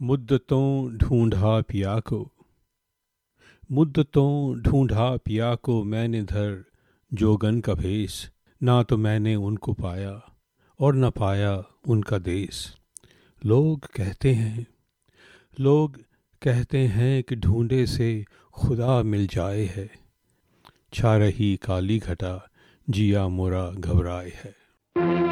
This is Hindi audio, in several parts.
मुद्दतों ढूंढा पिया को। मुद्दतों ढूंढा पिया को मैंने धर जोगन का भेस। ना तो मैंने उनको पाया और न पाया उनका देश लोग कहते हैं, लोग कहते हैं कि ढूंढे से खुदा मिल जाए है। छा रही काली घटा, जिया मोरा घबराए है।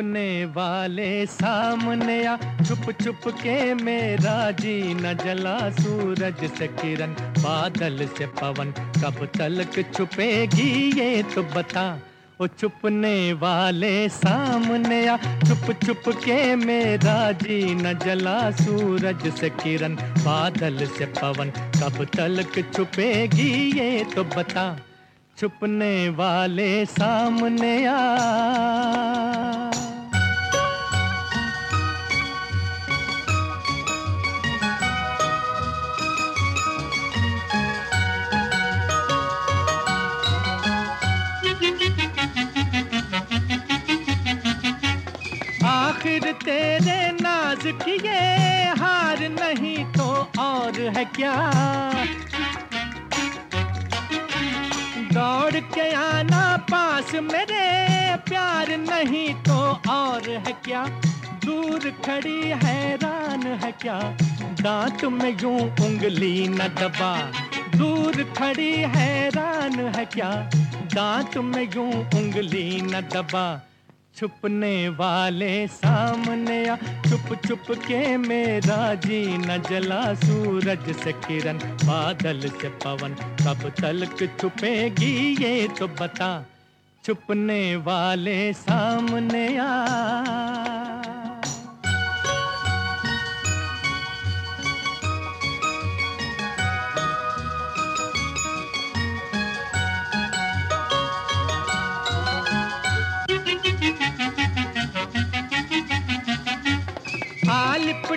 छुपने वाले सामने आ। छुप छुप के मेरा जी न जला सूरज से किरण, बादल से पवन। कब तलक छुपेगी ये तो बता। ओ छुपने वाले सामने आ। छुप छुप के मेरा जी न जला सूरज से किरण, बादल से पवन। कब तलक छुपेगी ये तो बता। छुपने वाले सामने आ। और है क्या? दौड़ के आना पास मेरे, प्यार नहीं तो और है क्या? दूर खड़ी हैरान है क्या? दांत में यूँ उंगली न दबा। दूर खड़ी हैरान है क्या? दांत में यूँ उंगली न दबा। छुपने वाले सामने आ। चुप छुप के मेरा जी न जला सूरज से किरण, बादल से पवन। कब तलक छुपेगी ये तो बता। छुपने वाले सामने आ।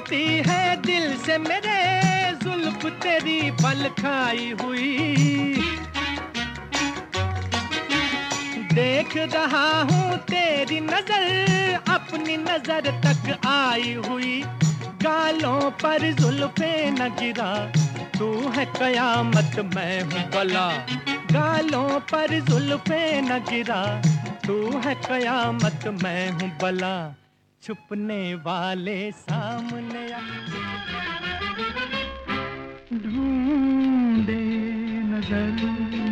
लिपटी है दिल से मेरे जुल्फ तेरी पल खाई हुई। देख रहा हूँ तेरी नज़र, अपनी नज़र तक आई हुई। गालों पर जुल्फे न गिरा, तू है कयामत मैं हूँ बला। गालों पर जुल्फे न गिरा, तू है कयामत मैं हूँ बला। छुपने वाले सामने ढूंढे नज़र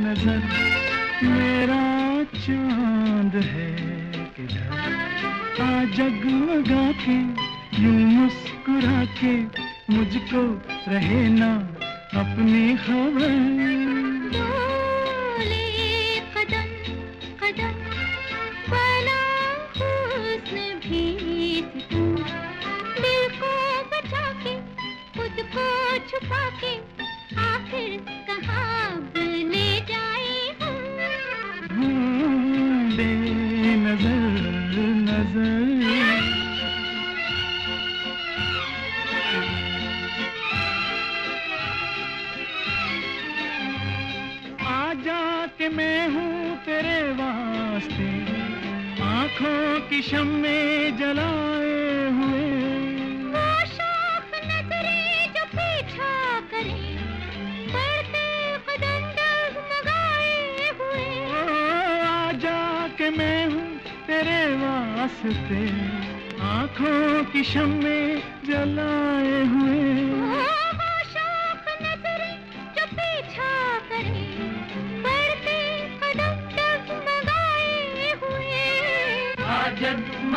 नज़र, मेरा चाँद है आ जगमगा के, यूँ मुस्कुरा के, मुझको रहे ना अपनी खबर।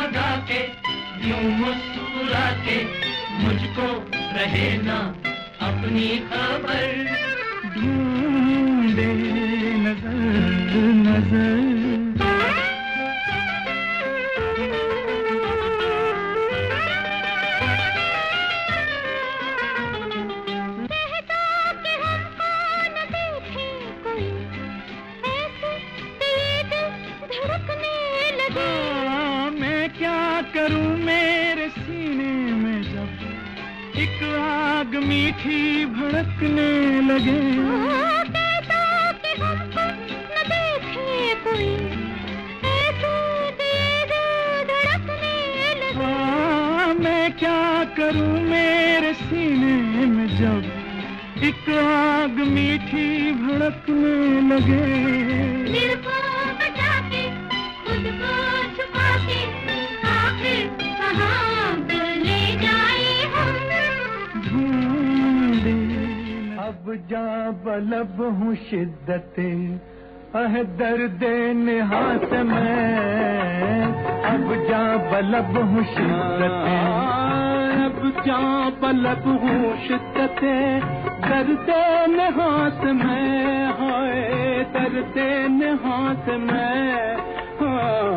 जगमगा के यूँ मुस्कुरा मुझको रहे ना अपनी खबर। ढूंढे नज़र नज़र। मीठी भड़कने लगे। हाँ, मैं क्या करूँ मेरे सीने में जब एक आग मीठी भड़कने लगे। जा बलब हूँ शिद्दत। अह दर्द निहास में। अब जा बलब हूँ शिद्दत। अब जा बलब हूँ शिद्दत। दर्द निहास में, हाय, दर्द निहास में।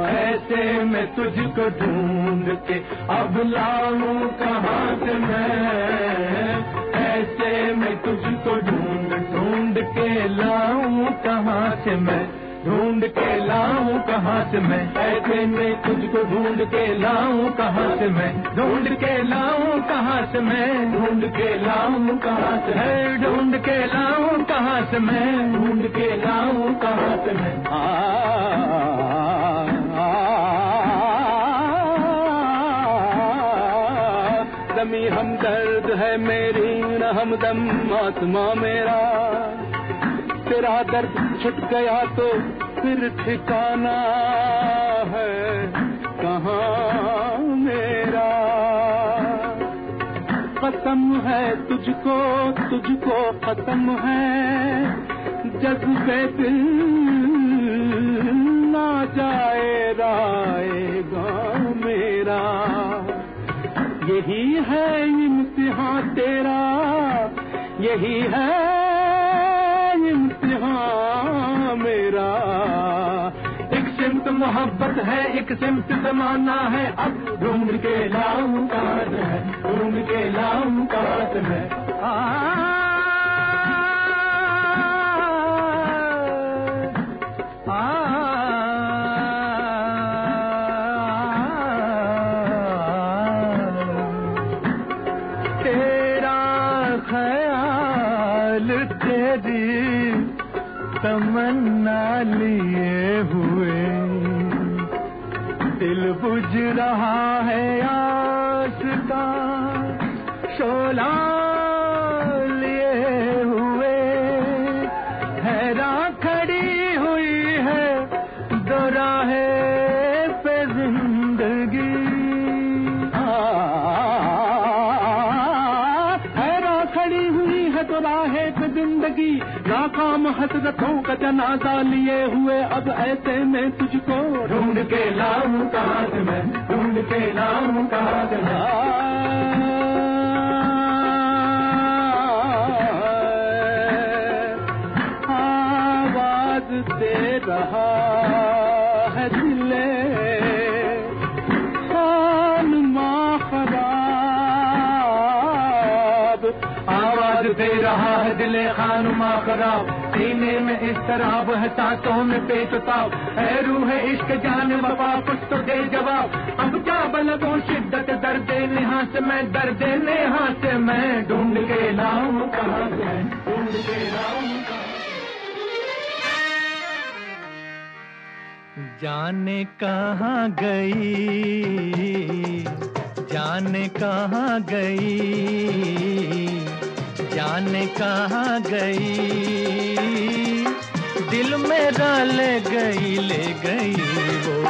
ऐसे में तुझको ढूंढ के अब लाऊं कहाँ से मैं। ऐसे मैं तुझको ढूंढ ढूंढ के लाऊं कहाँ से मैं? ढूंढ के लाऊं कहाँ से मैं? ऐसे मैं तुझको ढूंढ के लाऊं कहाँ से मैं? ढूंढ के लाऊं कहाँ से मैं? ढूंढ के लाऊं कहाँ से है, ढूंढ के लाऊं कहाँ से मैं? ढूंढ के लाऊं कहाँ से मैं? हम दर्द है मेरी, न हमदम आत्मा मेरा। तेरा दर्द छुट गया तो फिर ठिकाना है, कहाँ मेरा? खत्म है तुझको तुझको खत्म है जज्बे दिल ना जाए राएगा यही है इम्तिहा तेरा, यही है इम्तिहान मेरा। एक सिमत मोहब्बत है, एक सिमत जमाना है, अब ढूंढ के लाऊं काट है ढूंढ के लाऊं काट है। आ रहा हसरतों का जनाजा लिए हुए अब ऐसे में तुझको ढूंढ के लाऊं काट में? ढूंढ के लाऊं काट आवाज़ दे रहा है दिले। आवाज़ दे रहा है दिले खान सीने में इस तरह है सांसों में बेचताब है रूह इश्क जान वफा, कुछ तो दे जवाब। अब क्या बलगो, शिद्दत, दर्द नेहा से मैं, दर्द नेहा से मैं। ढूंढ के लाऊं ढूंढ के लाऊं जाने कहाँ गई? जाने कहाँ गई? जाने कहाँ गई? मेरा ले गई ले गई वो।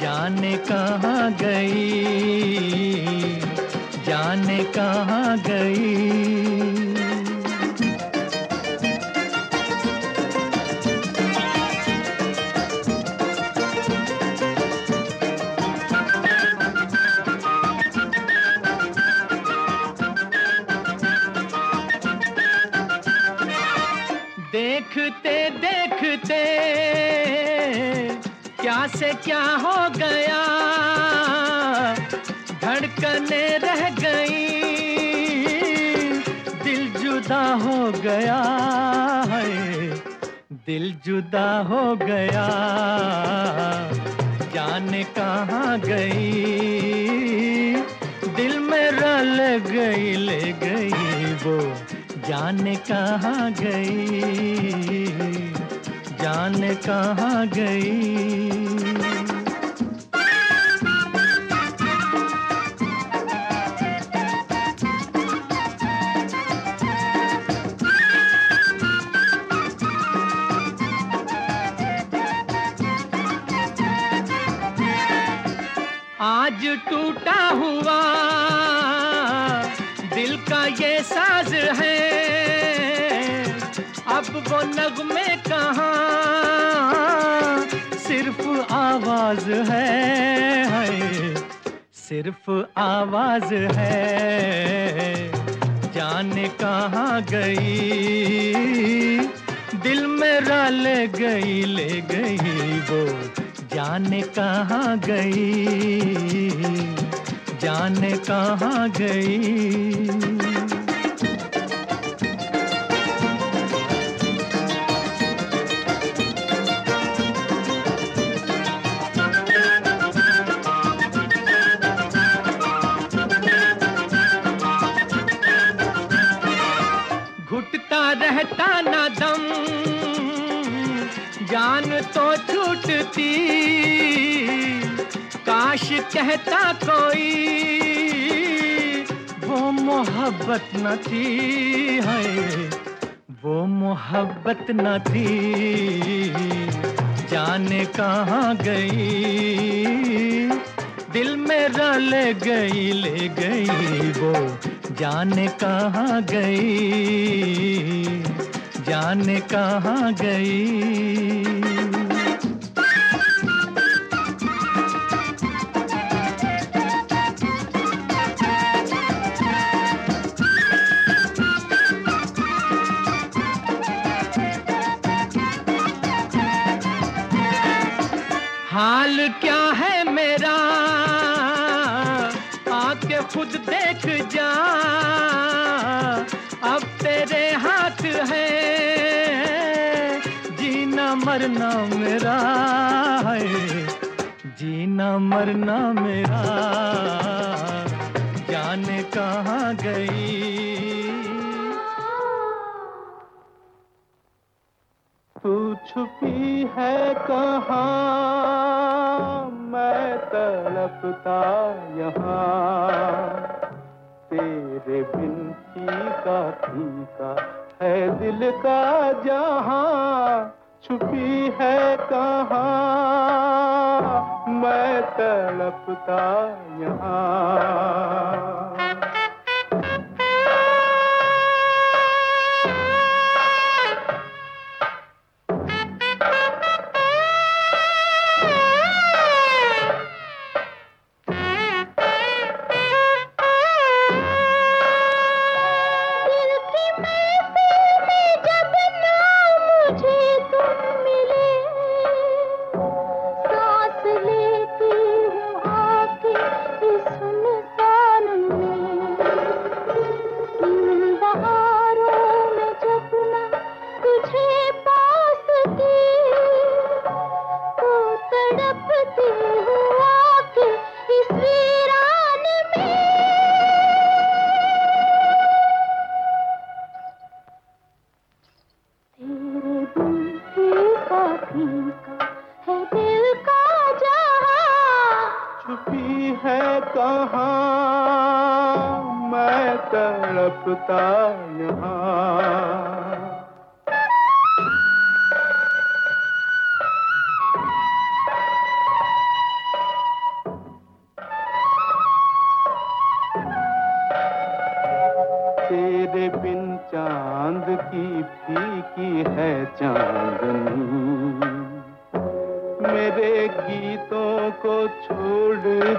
जाने कहाँ गई? जाने कहाँ गई? देखते देखते क्या से क्या हो गया। धड़कने रह गई, दिल जुदा हो गया है, दिल जुदा हो गया। जाने कहाँ गई, दिल मेरा ले गई ले गई वो जाने कहाँ गई। जाने कहाँ गई? आज टूटा हुआ दिल का ये साज है। अब वो नगमे आवाज़ है, सिर्फ़ आवाज़ है। जाने कहाँ गई? दिल मेरा ले गई ले गई वो। जाने कहाँ गई? जाने कहाँ गई? कहता कोई वो मोहब्बत न थी है वो मोहब्बत न थी। जाने कहाँ गई, दिल मेरा ले गई ले गई वो। जाने कहाँ गई, जाने कहाँ गई। खुद देख जा। अब तेरे हाथ है। जीना मरना मेरा है। जीना मरना मेरा। जाने कहाँ गई। तू छुपी है कहाँ? तड़पता यहाँ। तेरे बिन फीका फीका है दिल का जहाँ, छुपी है कहाँ। मैं तड़पता यहाँ।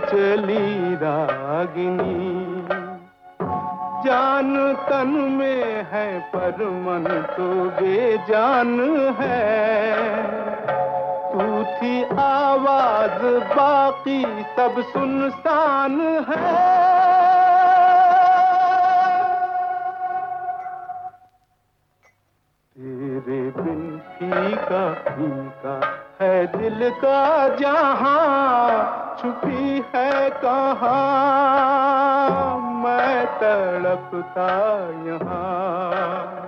चली रागिनी जान तन में है, पर मन तो बेजान है। तू थी आवाज़, बाकी सब सुनसान है। तेरे बिन फीका फीका है दिल का जहाँ। छुपी है कहाँ? मैं तड़पता यहाँ।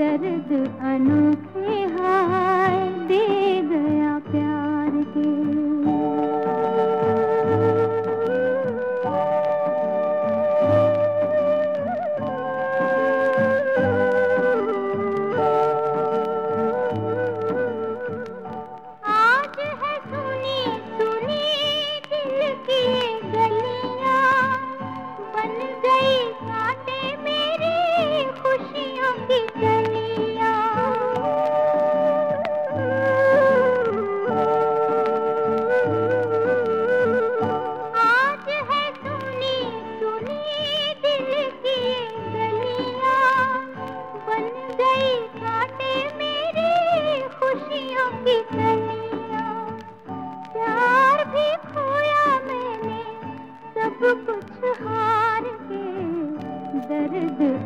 दर्द अनोखे दर्द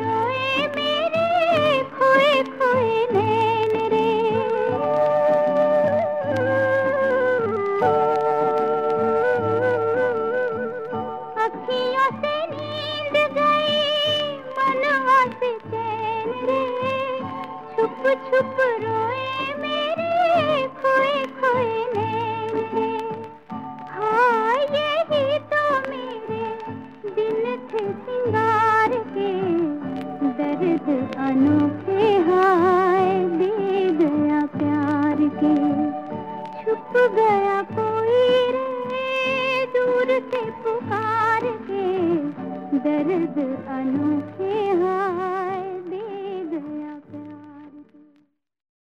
रोए